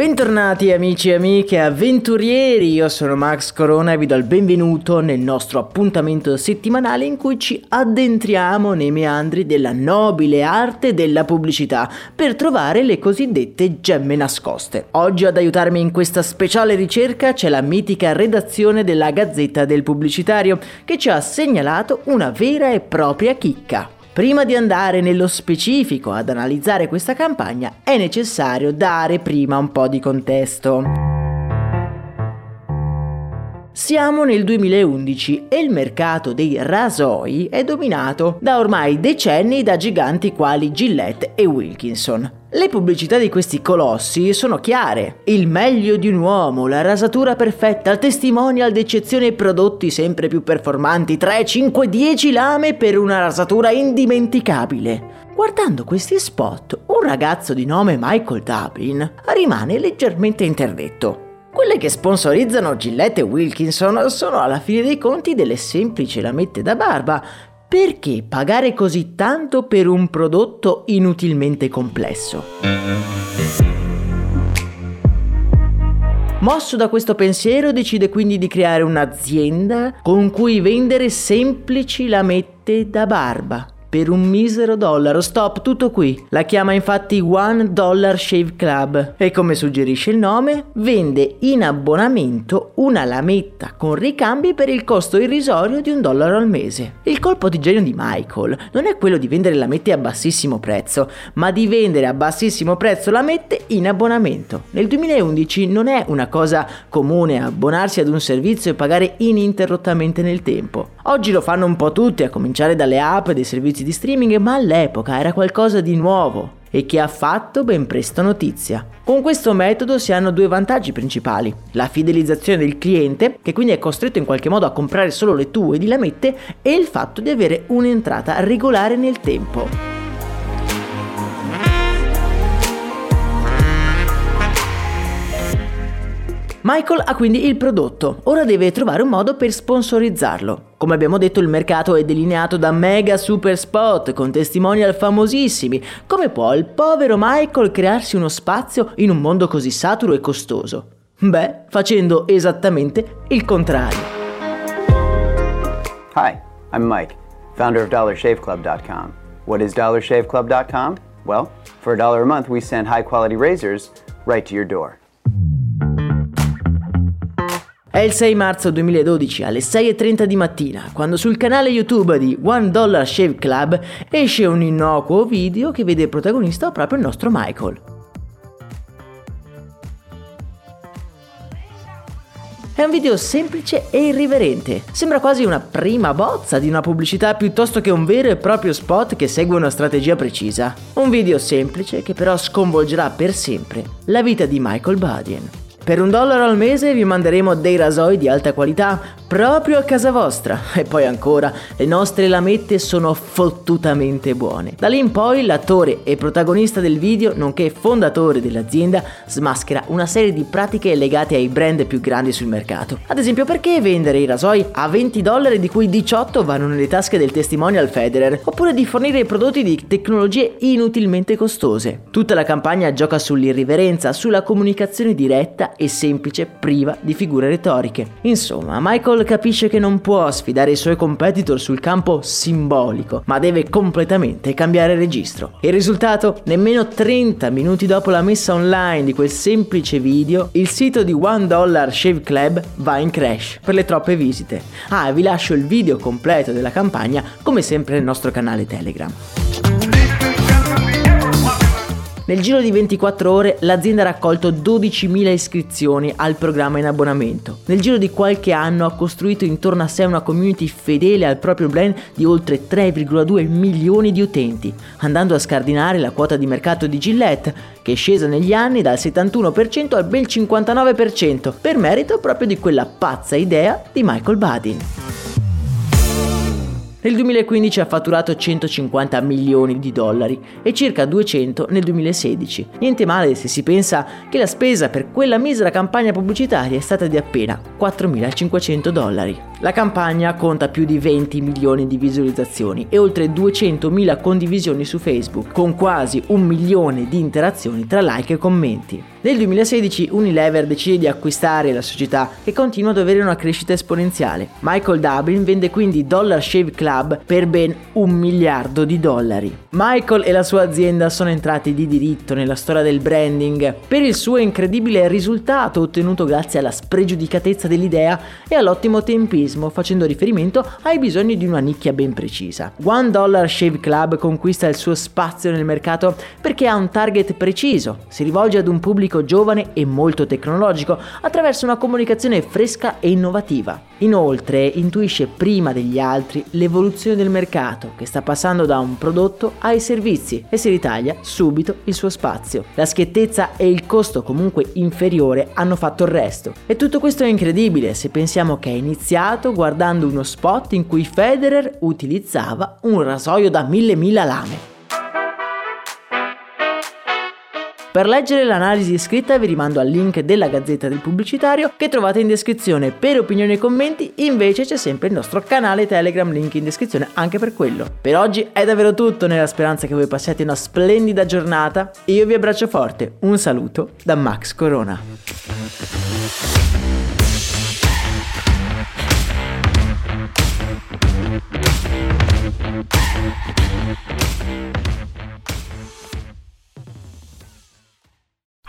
Bentornati amici e amiche avventurieri, io sono Max Corona e vi do il benvenuto nel nostro appuntamento settimanale in cui ci addentriamo nei meandri della nobile arte della pubblicità per trovare le cosiddette gemme nascoste. Oggi ad aiutarmi in questa speciale ricerca c'è la mitica redazione della Gazzetta del Pubblicitario che ci ha segnalato una vera e propria chicca. Prima di andare nello specifico ad analizzare questa campagna è necessario dare prima un po' di contesto. Siamo nel 2011 e il mercato dei rasoi è dominato da ormai decenni da giganti quali Gillette e Wilkinson. Le pubblicità di questi colossi sono chiare. Il meglio di un uomo, la rasatura perfetta, il testimonial d'eccezione prodotti sempre più performanti, 3, 5, 10 lame per una rasatura indimenticabile. Guardando questi spot, un ragazzo di nome Michael Dublin rimane leggermente interdetto. Quelle che sponsorizzano Gillette e Wilkinson sono alla fine dei conti delle semplici lamette da barba, perché pagare così tanto per un prodotto inutilmente complesso? Mosso da questo pensiero decide quindi di creare un'azienda con cui vendere semplici lamette da barba per un misero dollaro. Stop, tutto qui. La chiama infatti One Dollar Shave Club e come suggerisce il nome, vende in abbonamento una lametta con ricambi per il costo irrisorio di un dollaro al mese. Il colpo di genio di Michael non è quello di vendere lamette a bassissimo prezzo, ma di vendere a bassissimo prezzo lamette in abbonamento. Nel 2011 non è una cosa comune abbonarsi ad un servizio e pagare ininterrottamente nel tempo. Oggi lo fanno un po' tutti, a cominciare dalle app e dei servizi di streaming, ma all'epoca era qualcosa di nuovo e che ha fatto ben presto notizia. Con questo metodo si hanno due vantaggi principali, la fidelizzazione del cliente, che quindi è costretto in qualche modo a comprare solo le tue di lamette, e il fatto di avere un'entrata regolare nel tempo. Michael ha quindi il prodotto, ora deve trovare un modo per sponsorizzarlo. Come abbiamo detto il mercato è delineato da mega super spot con testimonial famosissimi. Come può il povero Michael crearsi uno spazio in un mondo così saturo e costoso? Beh, facendo esattamente il contrario. Hi, I'm Mike, founder of DollarShaveClub.com. What is DollarShaveClub.com? Well, for a dollar a month we send high quality razors right to your door. È il 6 marzo 2012 alle 6.30 di mattina, quando sul canale YouTube di One Dollar Shave Club esce un innocuo video che vede protagonista proprio il nostro Michael. È un video semplice e irriverente. Sembra quasi una prima bozza di una pubblicità piuttosto che un vero e proprio spot che segue una strategia precisa. Un video semplice che però sconvolgerà per sempre la vita di Michael Badien. Per un dollaro al mese vi manderemo dei rasoi di alta qualità proprio a casa vostra. E poi ancora, le nostre lamette sono fottutamente buone. Da lì in poi l'attore e protagonista del video, nonché fondatore dell'azienda, smaschera una serie di pratiche legate ai brand più grandi sul mercato. Ad esempio, perché vendere i rasoi a 20 dollari di cui 18 vanno nelle tasche del testimonial Federer? Oppure di fornire prodotti di tecnologie inutilmente costose? Tutta la campagna gioca sull'irriverenza, sulla comunicazione diretta e semplice priva di figure retoriche. Insomma, Michael capisce che non può sfidare i suoi competitor sul campo simbolico, ma deve completamente cambiare registro. Il risultato? Nemmeno 30 minuti dopo la messa online di quel semplice video, il sito di One Dollar Shave Club va in crash per le troppe visite. Ah, vi lascio il video completo della campagna come sempre nel nostro canale Telegram. Nel giro di 24 ore l'azienda ha raccolto 12.000 iscrizioni al programma in abbonamento. Nel giro di qualche anno ha costruito intorno a sé una community fedele al proprio brand di oltre 3,2 milioni di utenti, andando a scardinare la quota di mercato di Gillette, che è scesa negli anni dal 71% al bel 59%, per merito proprio di quella pazza idea di Michael Badin. Nel 2015 ha fatturato 150 milioni di dollari e circa 200 nel 2016. Niente male se si pensa che la spesa per quella misera campagna pubblicitaria è stata di appena 4.500 dollari. La campagna conta più di 20 milioni di visualizzazioni e oltre 200.000 condivisioni su Facebook, con quasi un milione di interazioni tra like e commenti. Nel 2016 Unilever decide di acquistare la società che continua ad avere una crescita esponenziale. Michael Dublin vende quindi Dollar Shave Club per ben un miliardo di dollari. Michael e la sua azienda sono entrati di diritto nella storia del branding per il suo incredibile risultato ottenuto grazie alla spregiudicatezza dell'idea e all'ottimo tempismo facendo riferimento ai bisogni di una nicchia ben precisa. One Dollar Shave Club conquista il suo spazio nel mercato perché ha un target preciso, si rivolge ad un pubblico giovane e molto tecnologico attraverso una comunicazione fresca e innovativa. Inoltre intuisce prima degli altri l'evoluzione del mercato che sta passando da un prodotto ai servizi e si ritaglia subito il suo spazio. La schiettezza e il costo comunque inferiore hanno fatto il resto. E tutto questo è incredibile se pensiamo che è iniziato guardando uno spot in cui Federer utilizzava un rasoio da mille mila lame. Per leggere l'analisi scritta vi rimando al link della Gazzetta del Pubblicitario che trovate in descrizione. Per opinioni e commenti invece c'è sempre il nostro canale Telegram, link in descrizione anche per quello. Per oggi è davvero tutto nella speranza che voi passiate una splendida giornata. Io vi abbraccio forte, un saluto da Max Corona.